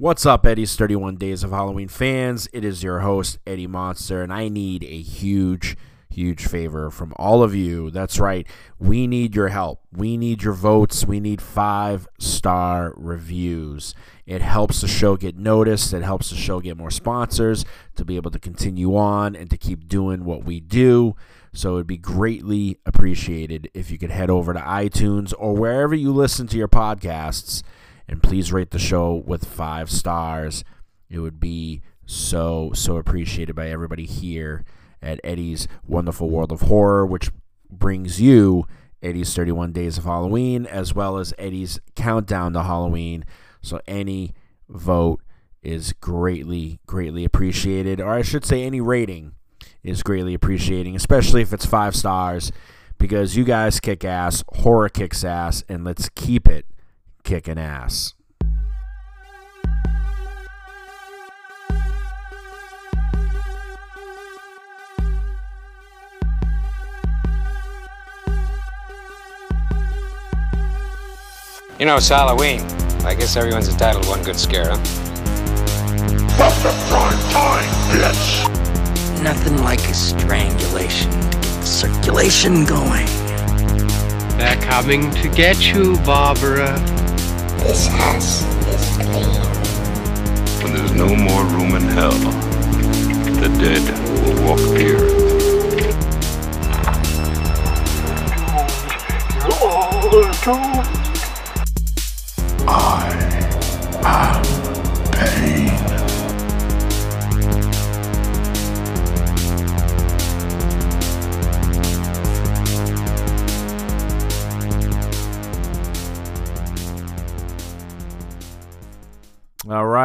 What's up, Eddie's 31 Days of Halloween fans? It is your host, Eddie Monster, and I need a huge, huge favor from all of you. That's right. We need your help. We need your votes. We need five star reviews. It helps the show get noticed. It helps the show get more sponsors to be able to continue on and to keep doing what we do. So it'd be greatly appreciated if you could head over to iTunes or wherever you listen to your podcasts and please rate the show with five stars. It would be so, so appreciated by everybody here at Eddie's Wonderful World of Horror, which brings you Eddie's 31 Days of Halloween as well as Eddie's Countdown to Halloween. So any vote is greatly, greatly appreciated, or I should say, any rating is greatly appreciating, especially if it's five stars, because you guys kick ass, horror kicks ass, and let's keep it kicking ass. You know, it's Halloween. I guess everyone's entitled to one good scare, huh? From the prime time, bitch! Nothing like a strangulation to get the circulation going. They're coming to get you, Barbara. This house is clean. When there's no more room in hell, the dead will walk the earth. I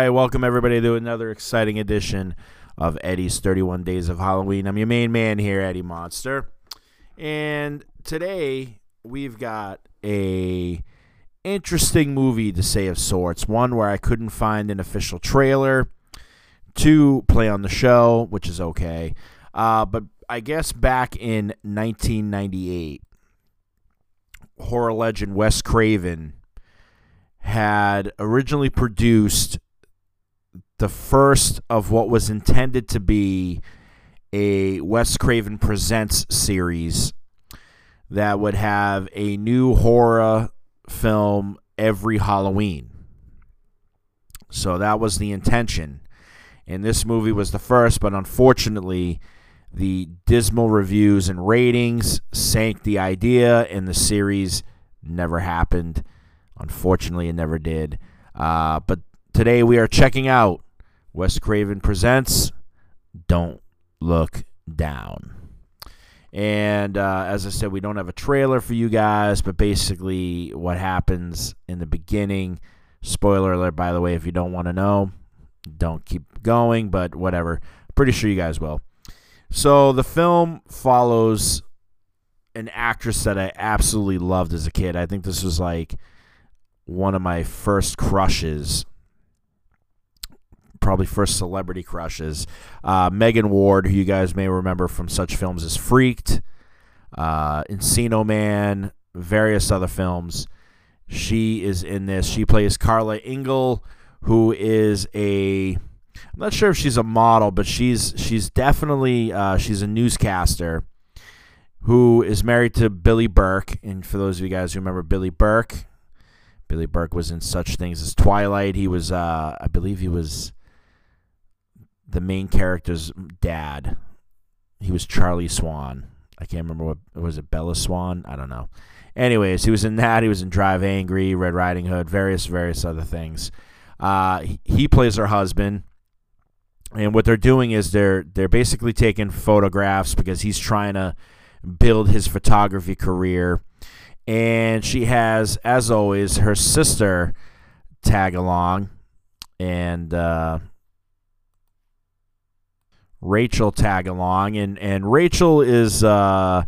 Right, welcome everybody to another exciting edition of Eddie's 31 Days of Halloween. I'm your main man here, Eddie Monster. And today we've got a interesting movie to say of sorts. One where I couldn't find an official trailer to play on the show, which is okay. Uh, but I guess back in 1998, horror legend Wes Craven had originally produced the first of what was intended to be a Wes Craven Presents series that would have a new horror film every Halloween. So that was the intention. And this movie was the first, but unfortunately, the dismal reviews and ratings sank the idea, and the series never happened. Unfortunately, it never did. Uh, but today we are checking out Wes Craven Presents Don't Look Down. And uh, as I said, we don't have a trailer for you guys, but basically, what happens in the beginning spoiler alert, by the way, if you don't want to know, don't keep going, but whatever. Pretty sure you guys will. So the film follows an actress that I absolutely loved as a kid. I think this was like one of my first crushes, probably first celebrity crushes. Uh, Megan Ward, who you guys may remember from such films as Freaked, uh, Encino Man, various other films. She is in this. She plays Carla Ingle, who is a I'm not sure if she's a model, but she's she's definitely uh, she's a newscaster who is married to Billy Burke. And for those of you guys who remember Billy Burke, Billy Burke was in such things as Twilight. He was, uh, I believe, he was the main character's dad. He was Charlie Swan. I can't remember what was it, Bella Swan. I don't know. Anyways, he was in that. He was in Drive Angry, Red Riding Hood, various various other things. Uh, he, plays her husband, and what they're doing is they're they're basically taking photographs because he's trying to build his photography career. And she has, as always, her sister tag along, and uh, Rachel tag along, and and Rachel is uh,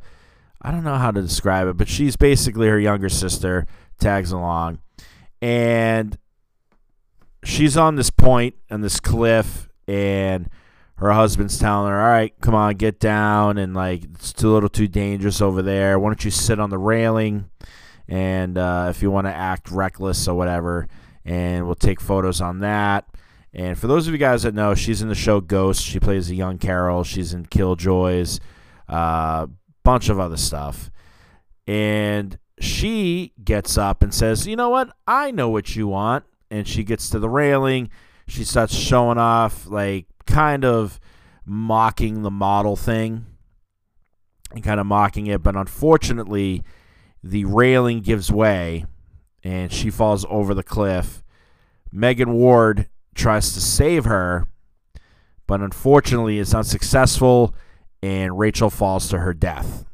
I don't know how to describe it, but she's basically her younger sister tags along, and she's on this point on this cliff, and her husband's telling her, "All right, come on, get down," and like it's too, a little too dangerous over there. Why don't you sit on the railing? And uh, if you want to act reckless or whatever, and we'll take photos on that. And for those of you guys that know, she's in the show Ghost. She plays a young Carol. She's in Killjoys, a uh, bunch of other stuff. And she gets up and says, You know what? I know what you want. And she gets to the railing. She starts showing off, like, kind of mocking the model thing and kind of mocking it. But unfortunately, the railing gives way and she falls over the cliff. Megan Ward tries to save her, but unfortunately is unsuccessful, and Rachel falls to her death.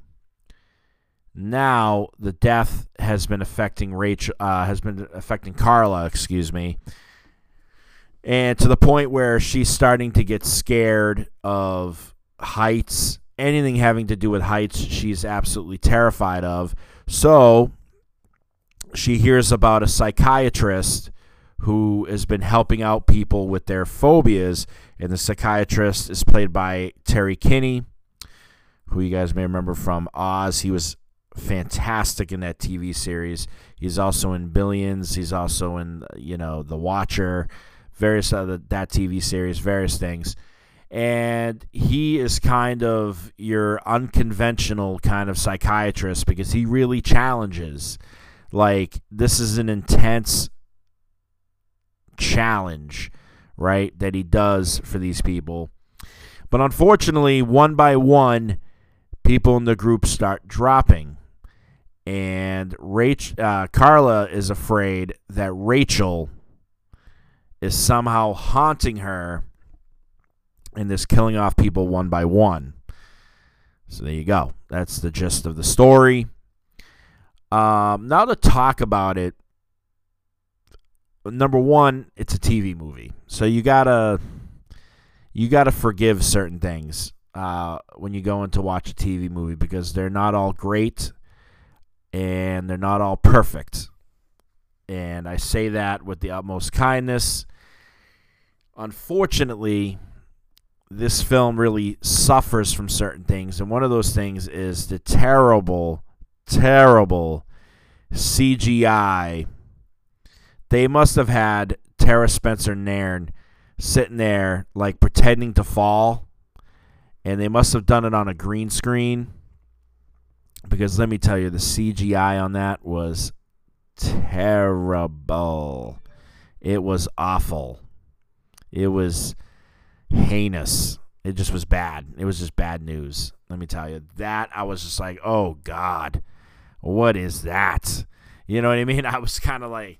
Now the death has been affecting Rachel, uh, has been affecting Carla, excuse me, and to the point where she's starting to get scared of heights. Anything having to do with heights, she's absolutely terrified of. So she hears about a psychiatrist who has been helping out people with their phobias, and the psychiatrist is played by Terry Kinney, who you guys may remember from Oz. He was fantastic in that TV series. He's also in Billions. He's also in you know The Watcher, various other that TV series, various things. And he is kind of your unconventional kind of psychiatrist because he really challenges. Like this is an intense challenge, right, that he does for these people. But unfortunately, one by one, people in the group start dropping. And Rach, uh, Carla is afraid that Rachel is somehow haunting her and is killing off people one by one. So there you go. That's the gist of the story. Um, now to talk about it, number one, it's a TV movie, so you gotta you gotta forgive certain things uh, when you go in to watch a TV movie because they're not all great and they're not all perfect. And I say that with the utmost kindness. Unfortunately, this film really suffers from certain things, and one of those things is the terrible, terrible CGI they must have had Tara Spencer Nairn sitting there like pretending to fall, and they must have done it on a green screen. Because let me tell you, the CGI on that was terrible. It was awful. It was heinous. It just was bad. It was just bad news. Let me tell you. That I was just like, oh God, what is that? You know what I mean? I was kind of like,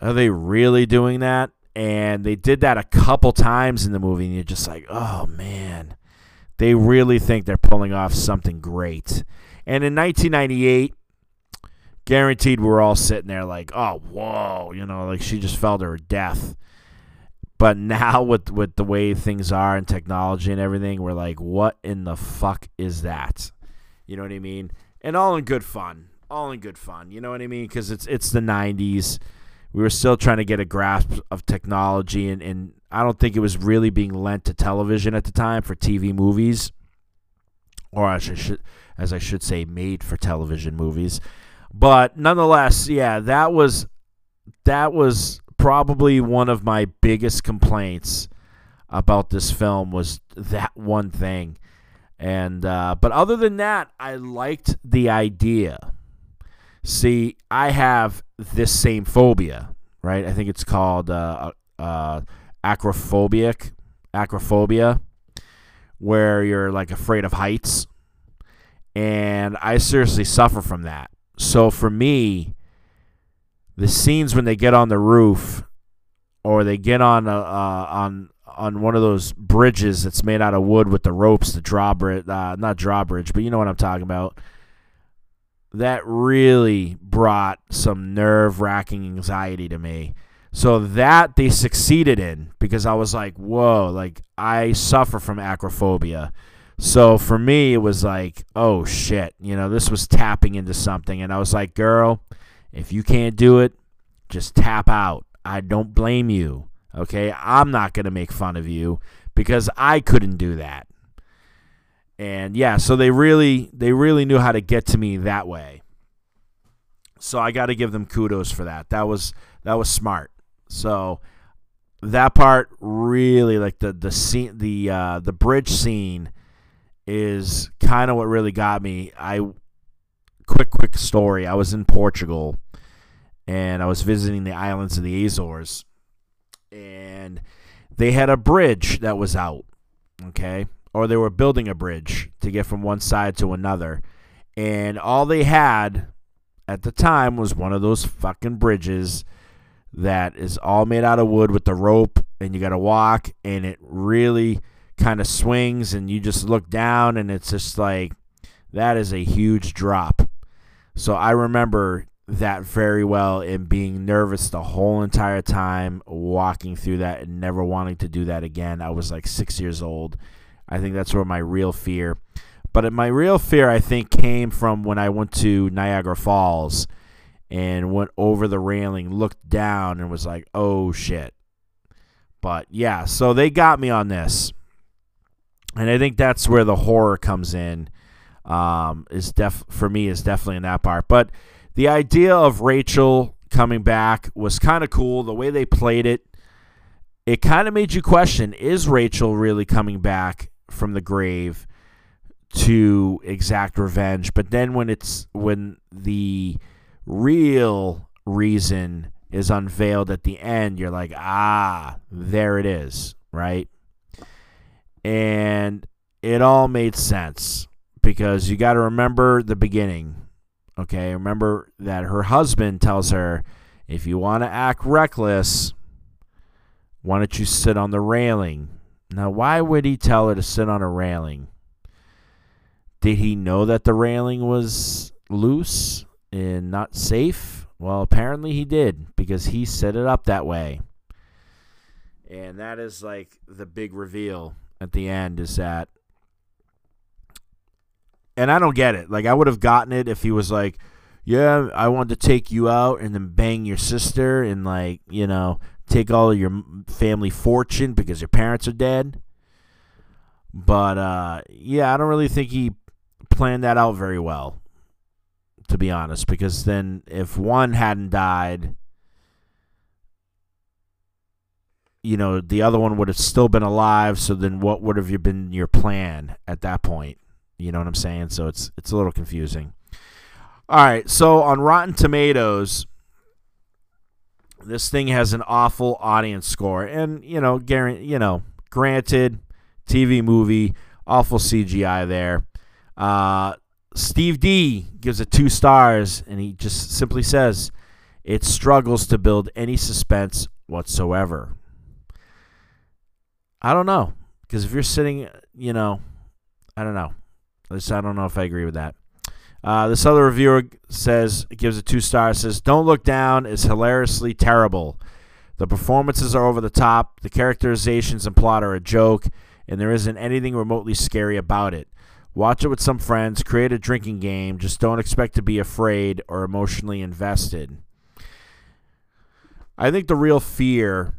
are they really doing that? And they did that a couple times in the movie, and you're just like, oh man, they really think they're pulling off something great. And in 1998, guaranteed we're all sitting there like, oh, whoa, you know, like she just fell to her death. But now with with the way things are and technology and everything, we're like, what in the fuck is that? You know what I mean? And all in good fun, all in good fun. You know what I mean? Because it's it's the '90s we were still trying to get a grasp of technology, and, and I don't think it was really being lent to television at the time for TV movies, or as I should, as I should say, made for television movies. But nonetheless, yeah, that was that was probably one of my biggest complaints about this film was that one thing. And uh, but other than that, I liked the idea. See, I have this same phobia, right? I think it's called uh, uh, acrophobic, acrophobia, where you're like afraid of heights, and I seriously suffer from that. So for me, the scenes when they get on the roof or they get on a, uh, on on one of those bridges that's made out of wood with the ropes, the drawbridge, uh, not drawbridge, but you know what I'm talking about that really brought some nerve wracking anxiety to me. So that they succeeded in because I was like, whoa, like I suffer from acrophobia. So for me, it was like, oh shit, you know, this was tapping into something. And I was like, girl, if you can't do it, just tap out. I don't blame you. Okay. I'm not going to make fun of you because I couldn't do that and yeah, so they really they really knew how to get to me that way. So I got to give them kudos for that. That was that was smart. So that part really like the the scene the uh, the bridge scene is kind of what really got me. I quick quick story. I was in Portugal and I was visiting the islands of the Azores and they had a bridge that was out, okay? Or they were building a bridge to get from one side to another. And all they had at the time was one of those fucking bridges that is all made out of wood with the rope and you got to walk and it really kind of swings and you just look down and it's just like that is a huge drop. So I remember that very well and being nervous the whole entire time walking through that and never wanting to do that again. I was like 6 years old. I think that's where my real fear. But my real fear I think came from when I went to Niagara Falls and went over the railing, looked down and was like, "Oh shit." But yeah, so they got me on this. And I think that's where the horror comes in. Um, is def for me is definitely in that part. But the idea of Rachel coming back was kind of cool. The way they played it, it kind of made you question: Is Rachel really coming back from the grave to exact revenge? But then when it's when the real reason is unveiled at the end, you're like, ah, there it is, right? And it all made sense because you got to remember the beginning. Okay, remember that her husband tells her, if you want to act reckless, why don't you sit on the railing? Now, why would he tell her to sit on a railing? Did he know that the railing was loose and not safe? Well, apparently he did because he set it up that way. And that is like the big reveal at the end is that and I don't get it. Like I would have gotten it if he was like, "Yeah, I want to take you out and then bang your sister and like, you know, take all of your family fortune because your parents are dead." But uh yeah, I don't really think he planned that out very well to be honest, because then if one hadn't died, you know, the other one would have still been alive. So then, what would have been your plan at that point? You know what I'm saying? So it's it's a little confusing. All right, so on Rotten Tomatoes, this thing has an awful audience score, and you know, guarantee, you know, granted, TV movie, awful CGI there. Uh, Steve D gives it two stars, and he just simply says it struggles to build any suspense whatsoever. I don't know, because if you're sitting, you know, I don't know. I don't know if I agree with that. Uh, this other reviewer says gives it two stars. Says don't look down is hilariously terrible. The performances are over the top. The characterizations and plot are a joke, and there isn't anything remotely scary about it. Watch it with some friends. Create a drinking game. Just don't expect to be afraid or emotionally invested. I think the real fear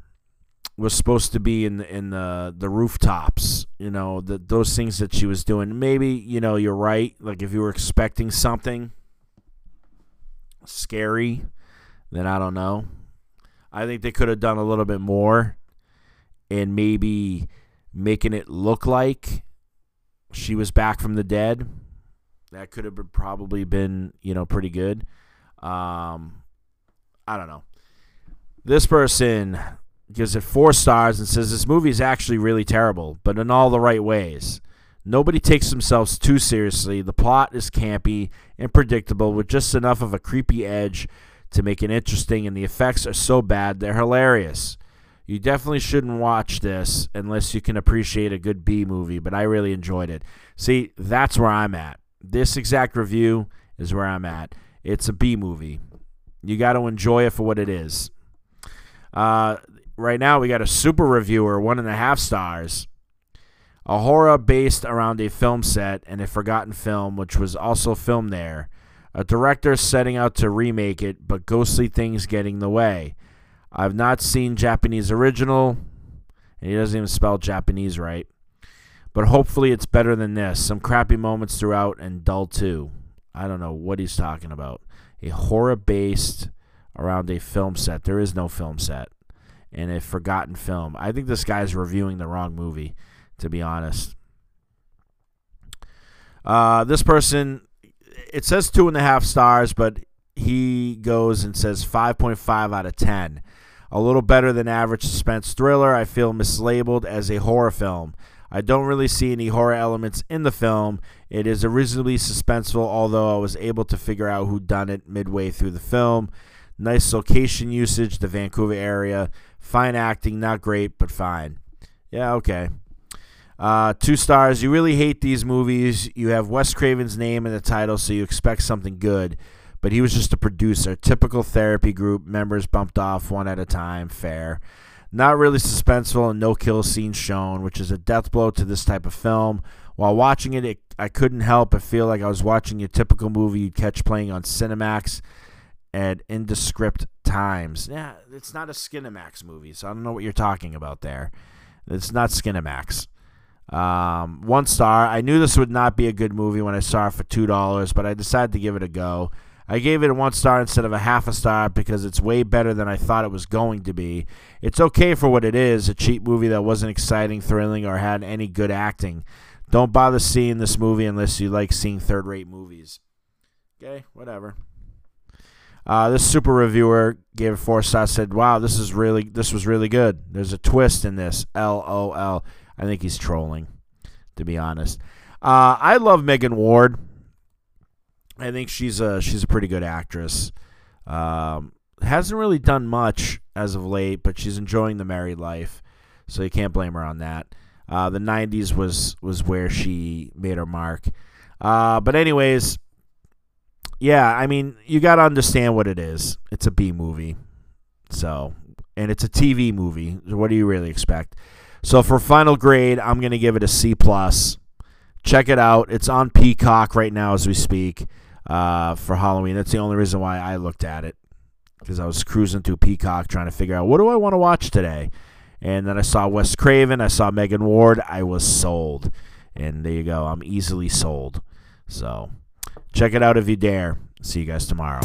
was supposed to be in the, in the the rooftops. You know, the, those things that she was doing. Maybe you know you're right. Like if you were expecting something scary, then I don't know. I think they could have done a little bit more, and maybe making it look like she was back from the dead. That could have been, probably been, you know, pretty good. Um, I don't know. This person gives it four stars and says this movie is actually really terrible, but in all the right ways. Nobody takes themselves too seriously. The plot is campy and predictable with just enough of a creepy edge to make it interesting, and the effects are so bad they're hilarious. You definitely shouldn't watch this unless you can appreciate a good B movie, but I really enjoyed it. See, that's where I'm at. This exact review is where I'm at. It's a B movie. You got to enjoy it for what it is. Uh, right now, we got a super reviewer, one and a half stars. A horror based around a film set and a forgotten film, which was also filmed there. A director setting out to remake it, but ghostly things getting in the way. I've not seen Japanese original, and he doesn't even spell Japanese right. But hopefully it's better than this. Some crappy moments throughout and dull too. I don't know what he's talking about. A horror based around a film set. There is no film set. And a forgotten film. I think this guy's reviewing the wrong movie, to be honest. Uh, this person, it says two and a half stars, but he goes and says 5.5 out of 10. A little better than average suspense thriller. I feel mislabeled as a horror film. I don't really see any horror elements in the film. It is reasonably suspenseful, although I was able to figure out who done it midway through the film. Nice location usage, the Vancouver area. Fine acting, not great, but fine. Yeah, okay. Uh, two stars. You really hate these movies. You have Wes Craven's name in the title, so you expect something good. But he was just a producer. Typical therapy group members bumped off one at a time. Fair. Not really suspenseful and no kill scenes shown, which is a death blow to this type of film. While watching it, it I couldn't help but feel like I was watching a typical movie you'd catch playing on Cinemax at indescript times. Yeah, it's not a Skinemax movie, so I don't know what you're talking about there. It's not Skinemax. Um, one star. I knew this would not be a good movie when I saw it for two dollars, but I decided to give it a go. I gave it a one star instead of a half a star because it's way better than I thought it was going to be. It's okay for what it is a cheap movie that wasn't exciting, thrilling, or had any good acting. Don't bother seeing this movie unless you like seeing third rate movies. Okay, whatever. Uh, this super reviewer gave it four stars. Said, "Wow, this is really this was really good. There's a twist in this." LOL. I think he's trolling, to be honest. Uh, I love Megan Ward. I think she's a she's a pretty good actress. Um, hasn't really done much as of late, but she's enjoying the married life, so you can't blame her on that. Uh, the '90s was was where she made her mark. Uh, but anyways, yeah, I mean you got to understand what it is. It's a B movie, so and it's a TV movie. What do you really expect? So for final grade, I'm gonna give it a C plus. Check it out. It's on Peacock right now as we speak uh, for Halloween. That's the only reason why I looked at it because I was cruising through Peacock trying to figure out what do I want to watch today. And then I saw Wes Craven, I saw Megan Ward, I was sold. And there you go. I'm easily sold. So check it out if you dare. See you guys tomorrow.